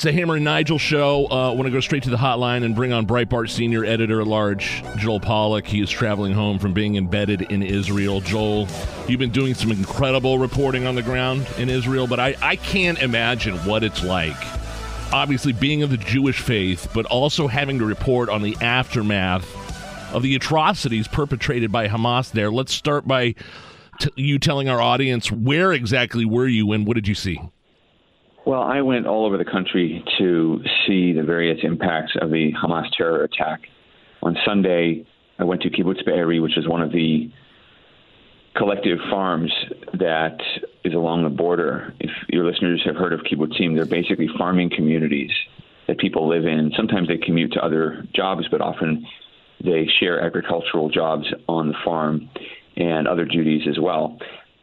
It's a Hammer and Nigel show. Uh, I want to go straight to the hotline and bring on Breitbart senior editor at large, Joel Pollak. He is traveling home from being embedded in Israel. Joel, you've been doing some incredible reporting on the ground in Israel, but I, I can't imagine what it's like. Obviously, being of the Jewish faith, but also having to report on the aftermath of the atrocities perpetrated by Hamas there. Let's start by t- you telling our audience where exactly were you and what did you see? Well, I went all over the country to see the various impacts of the Hamas terror attack. On Sunday, I went to Kibbutz Be'eri, which is one of the collective farms that is along the border. If your listeners have heard of kibbutzim, they're basically farming communities that people live in. Sometimes they commute to other jobs, but often they share agricultural jobs on the farm and other duties as well.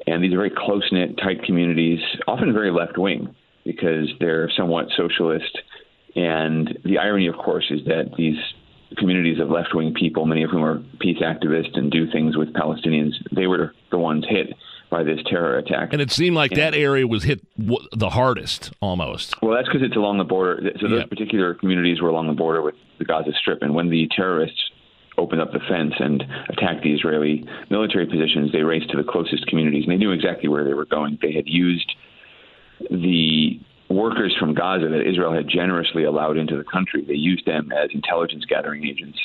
And these are very close knit, tight communities, often very left wing because they're somewhat socialist. And the irony, of course, is that these communities of left wing people, many of whom are peace activists and do things with Palestinians, they were the ones hit by this terror attack. And it seemed like and, that area was hit w- the hardest almost. Well, that's because it's along the border. So those particular communities were along the border with the Gaza Strip. And when the terrorists opened up the fence and attacked the Israeli military positions, they raced to the closest communities. And they knew exactly where they were going. They had used the workers from Gaza that Israel had generously allowed into the country, they used them as intelligence gathering agents.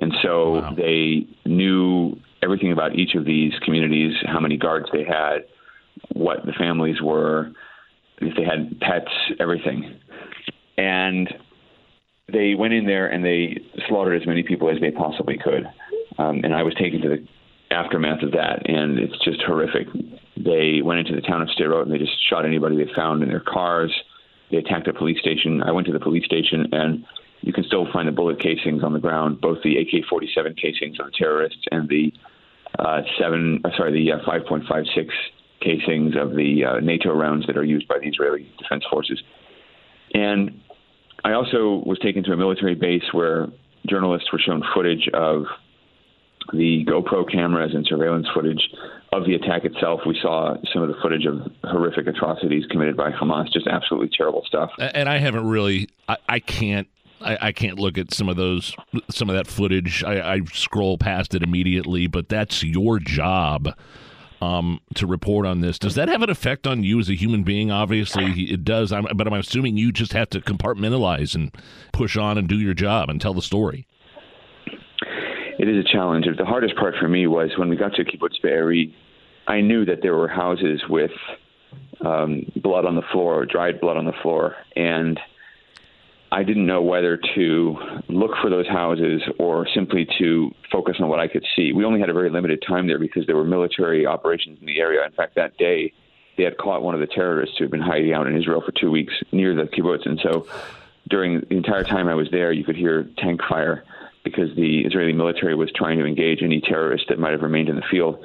And so wow. they knew everything about each of these communities, how many guards they had, what the families were, if they had pets, everything. And they went in there and they slaughtered as many people as they possibly could. Um, and I was taken to the aftermath of that, and it's just horrific. They went into the town of Sderot and they just shot anybody they found in their cars. They attacked a police station. I went to the police station and you can still find the bullet casings on the ground, both the AK-47 casings of the terrorists and the uh, seven, uh, sorry, the uh, 5.56 casings of the uh, NATO rounds that are used by the Israeli Defense Forces. And I also was taken to a military base where journalists were shown footage of the GoPro cameras and surveillance footage of the attack itself. We saw some of the footage of horrific atrocities committed by Hamas, just absolutely terrible stuff. And I haven't really, I, I can't. I, I, can't look at some of those, some of that footage. I, I scroll past it immediately, but that's your job um, to report on this. Does that have an effect on you as a human being? Obviously, it does. I'm, but I'm assuming you just have to compartmentalize and push on and do your job and tell the story it is a challenge. The hardest part for me was when we got to Kibbutz Be'eri, I knew that there were houses with um, blood on the floor, dried blood on the floor, and I didn't know whether to look for those houses or simply to focus on what I could see. We only had a very limited time there because there were military operations in the area. In fact, that day they had caught one of the terrorists who had been hiding out in Israel for two weeks near the kibbutz, and so during the entire time I was there, you could hear tank fire because the Israeli military was trying to engage any terrorists that might have remained in the field.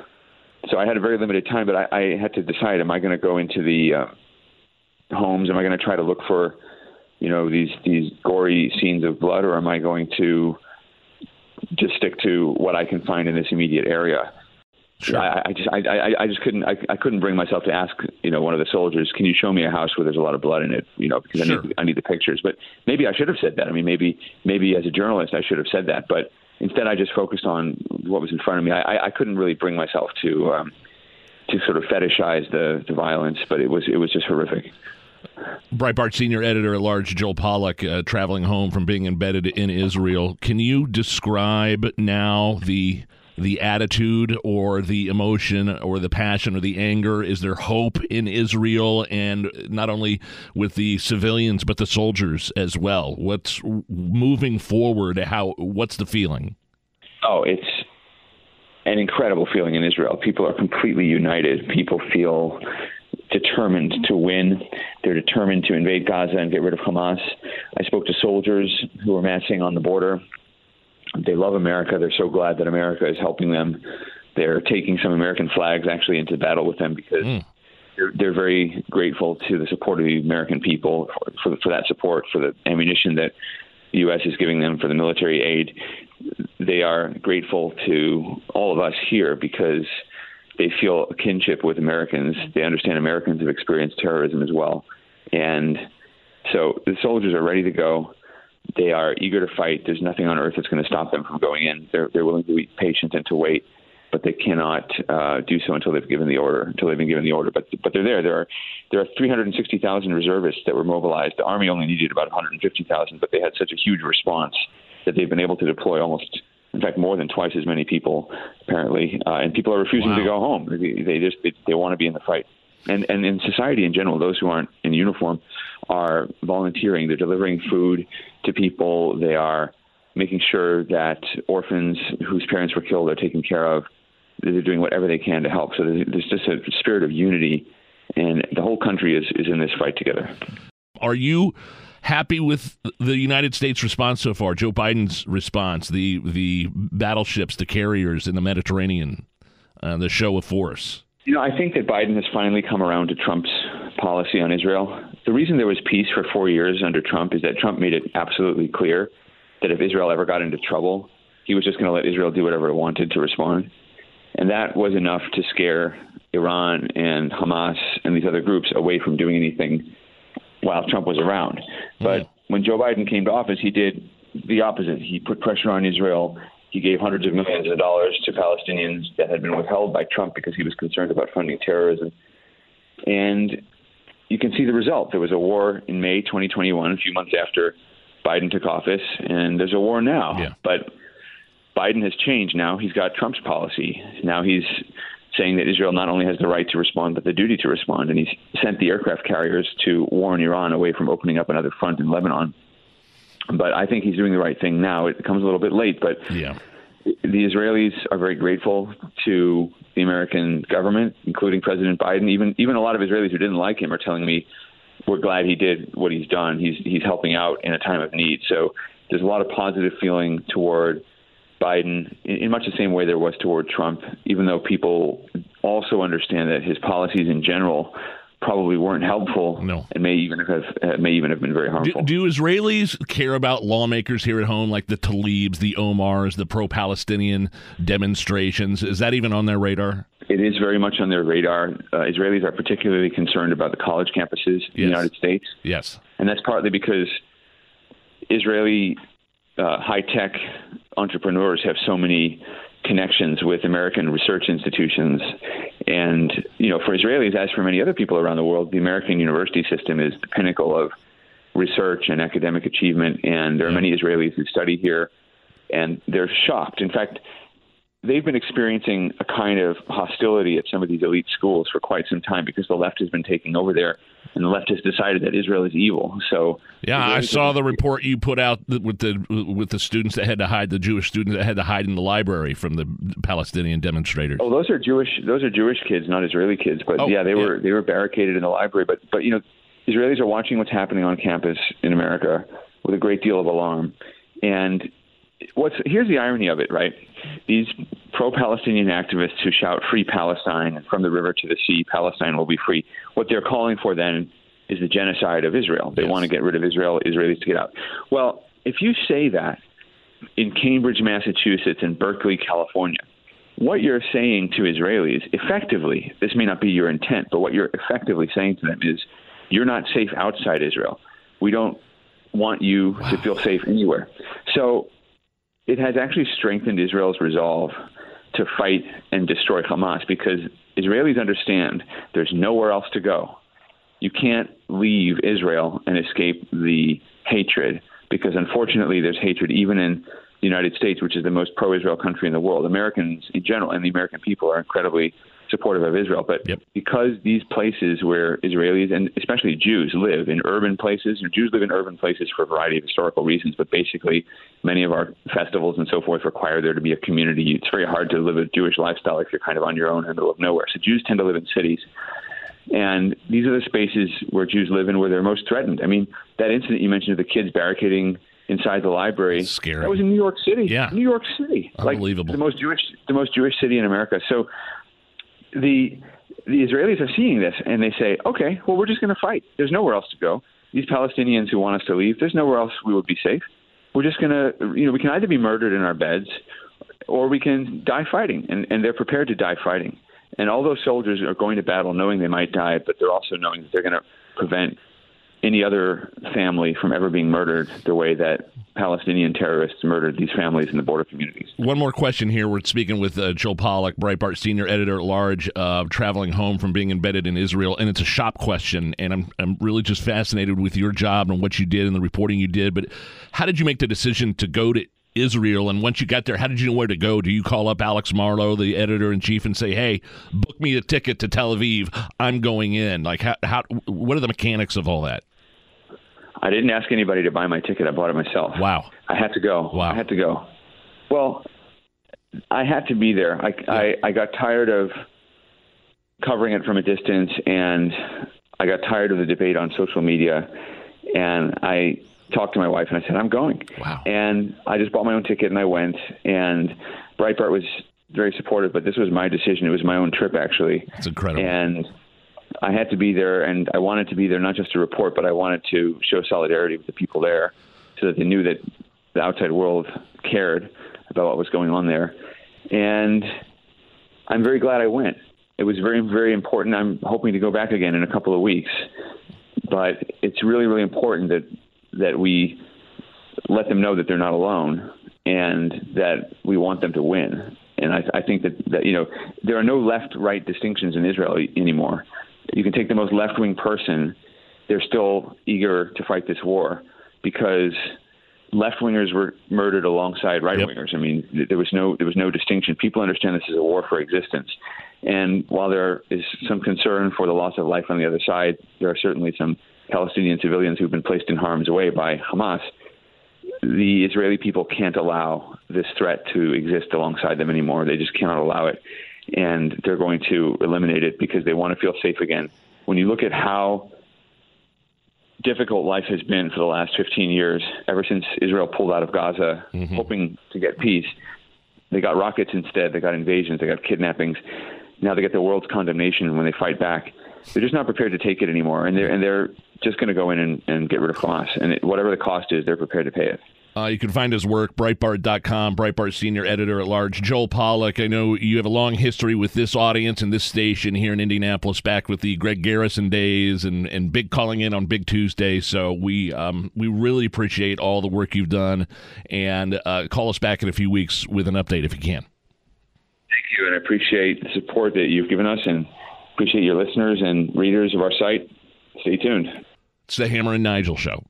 So I had a very limited time, but I, I had to decide: Am I going to go into the uh, homes? Am I going to try to look for, you know, these these gory scenes of blood, or am I going to just stick to what I can find in this immediate area? Sure. I, I just I, I, I just couldn't I, I couldn't bring myself to ask you know one of the soldiers, can you show me a house where there's a lot of blood in it? You know, because sure. I need I need the pictures. But maybe I should have said that. I mean, maybe maybe as a journalist I should have said that. But instead, I just focused on what was in front of me. I, I couldn't really bring myself to um, to sort of fetishize the the violence, but it was it was just horrific. Breitbart senior editor at large Joel Pollak uh, traveling home from being embedded in Israel. Can you describe now the the attitude or the emotion or the passion or the anger? Is there hope in Israel and not only with the civilians but the soldiers as well? What's moving forward? How? What's the feeling? Oh, it's an incredible feeling in Israel. People are completely united. People feel determined to win. They're determined to invade Gaza and get rid of Hamas. I spoke to soldiers who were massing on the border they love America. They're so glad that America is helping them. They're taking some American flags actually into battle with them because mm. they're, they're, very grateful to the support of the American people for, for, for that support, for the ammunition that the U.S. is giving them, for the military aid. They are grateful to all of us here because they feel a kinship with Americans. They understand Americans have experienced terrorism as well. And so the soldiers are ready to go. They are eager to fight. There's nothing on earth that's going to stop them from going in. They're, they're willing to be patient and to wait but they cannot uh, do so until they've given the order. Until they've been given the order, but but they're there. There are there are 360,000 reservists that were mobilized. The army only needed about 150,000, but they had such a huge response that they've been able to deploy almost, in fact, more than twice as many people apparently. Uh, and people are refusing wow. to go home. They, they just they, they want to be in the fight. And and in society in general, those who aren't in uniform are volunteering. They're delivering food to people. They are making sure that orphans whose parents were killed are taken care of they're doing whatever they can to help. So there's just a spirit of unity, and the whole country is, is in this fight together. Are you happy with the United States response so far? Joe Biden's response, the the battleships, the carriers in the Mediterranean, uh, the show of force. You know, I think that Biden has finally come around to Trump's policy on Israel. The reason there was peace for four years under Trump is that Trump made it absolutely clear that if Israel ever got into trouble, he was just going to let Israel do whatever it wanted to respond. And that was enough to scare Iran and Hamas and these other groups away from doing anything while Trump was around. But mm. when Joe Biden came to office, he did the opposite. He put pressure on Israel. He gave hundreds of millions of dollars to Palestinians that had been withheld by Trump because he was concerned about funding terrorism. And you can see the result. There was a war in May 2021, a few months after Biden took office, and there's a war now. Yeah. But Biden has changed now. He's got Trump's policy. Now he's saying that Israel not only has the right to respond, but the duty to respond. And he's sent the aircraft carriers to warn Iran away from opening up another front in Lebanon. But I think he's doing the right thing now. It comes a little bit late, but yeah. The Israelis are very grateful to the American government, including President Biden. Even even a lot of Israelis who didn't like him are telling me we're glad he did what he's done. He's he's helping out in a time of need. So there's a lot of positive feeling toward Biden in much the same way there was toward Trump, even though people also understand that his policies in general probably weren't helpful no. and may even have uh, may even have been very harmful. Do, do, Israelis care about lawmakers here at home like the Tlaibs, the Omars, the pro-Palestinian demonstrations? Is that even on their radar? It is very much on their radar. Uh, Israelis are particularly concerned about the college campuses in yes. the United States. Yes. And that's partly because Israeli uh, high tech entrepreneurs have so many connections with American research institutions. And, you know, for Israelis, as for many other people around the world, the American university system is the pinnacle of research and academic achievement. And there are many Israelis who study here, and they're shocked. In fact, they've been experiencing a kind of hostility at some of these elite schools for quite some time because the left has been taking over there and the left has decided that Israel is evil. So yeah, I saw the report you put out with the with the students that had to hide the Jewish students that had to hide in the library from the Palestinian demonstrators. Oh, those are Jewish those are Jewish kids, not Israeli kids. But oh, yeah, they yeah. were they were barricaded in the library. But but you know, Israelis are watching what's happening on campus in America with a great deal of alarm. And what's here's the irony of it, right? These pro-Palestinian activists who shout "Free Palestine" and from the river to the sea, Palestine will be free. What they're calling for then is the genocide of Israel. They yes. want to get rid of Israel, Israelis to get out. Well, if you say that in Cambridge, Massachusetts, and Berkeley, California, what you're saying to Israelis effectively, this may not be your intent, but what you're effectively saying to them is, you're not safe outside Israel. We don't want you wow. to feel safe anywhere. So it has actually strengthened Israel's resolve to fight and destroy Hamas because Israelis understand there's nowhere else to go. You can't leave Israel and escape the hatred because unfortunately there's hatred even in the United States, which is the most pro Israel country in the world. Americans in general and the American people are incredibly supportive of Israel. But yep. because these places where Israelis and especially Jews live in urban places, and Jews live in urban places for a variety of historical reasons, but basically many of our festivals and so forth require there to be a community. It's very hard to live a Jewish lifestyle if you're kind of on your own in the middle of nowhere. So Jews tend to live in cities. And these are the spaces where Jews live and where they're most threatened. I mean, that incident you mentioned of the kids barricading inside the library. Scary. That was in New York City. Yeah, New York City. Unbelievable. Like the most Jewish, the most Jewish city in America. So the the Israelis are seeing this and they say, okay, well, we're just going to fight. There's nowhere else to go. These Palestinians who want us to leave, there's nowhere else we would be safe. We're just going to, you know, we can either be murdered in our beds or we can die fighting. And, and they're prepared to die fighting. And all those soldiers are going to battle knowing they might die, but they're also knowing that they're going to prevent any other family from ever being murdered the way that Palestinian terrorists murdered these families in the border communities. One more question here. We're speaking with uh, Joel Pollak, Breitbart senior editor at large, uh, traveling home from being embedded in Israel, and it's a shop question. And I'm I'm really just fascinated with your job and what you did and the reporting you did. But how did you make the decision to go to Israel? And once you got there, how did you know where to go? Do you call up Alex Marlow, the editor in chief, and say, "Hey, book me a ticket to Tel Aviv. I'm going in." Like, how, how what are the mechanics of all that? I didn't ask anybody to buy my ticket. I bought it myself. Wow. I had to go. Wow. I had to go. Well, I had to be there. I, yeah. I, I got tired of covering it from a distance, and I got tired of the debate on social media, and I talked to my wife and I said, I'm going. Wow. And I just bought my own ticket and I went. And Breitbart was very supportive, but this was my decision. It was my own trip, actually. It's incredible. And I had to be there, and I wanted to be there not just to report, but I wanted to show solidarity with the people there, so that they knew that the outside world cared about what was going on there. And I'm very glad I went. It was very, very important. I'm hoping to go back again in a couple of weeks, but it's really, really important that that we let them know that they're not alone and that we want them to win. And I, I think that, that you know there are no left-right distinctions in Israel anymore you can take the most left wing person, they're still eager to fight this war because left wingers were murdered alongside right wingers. Yep. I mean, there was no there was no distinction. People understand this is a war for existence. And while there is some concern for the loss of life on the other side, there are certainly some Palestinian civilians who've been placed in harm's way by Hamas. The Israeli people can't allow this threat to exist alongside them anymore. They just cannot allow it and they're going to eliminate it because they want to feel safe again. When you look at how difficult life has been for the last 15 years, ever since Israel pulled out of Gaza, mm-hmm. hoping to get peace, they got rockets instead. They got invasions. They got kidnappings. Now they get the world's condemnation when they fight back. They're just not prepared to take it anymore, and they're and they're just going to go in and, and get rid of Hamas. And it, whatever the cost is, they're prepared to pay it. Uh, you can find his work, Breitbart.com, Breitbart senior editor at large. Joel Pollak, I know you have a long history with this audience and this station here in Indianapolis, back with the Greg Garrison days and, and big calling in on Big Tuesday. So we um, we really appreciate all the work you've done. And uh, call us back in a few weeks with an update if you can. Thank you, and I appreciate the support that you've given us and appreciate your listeners and readers of our site. Stay tuned. It's the Hammer and Nigel Show.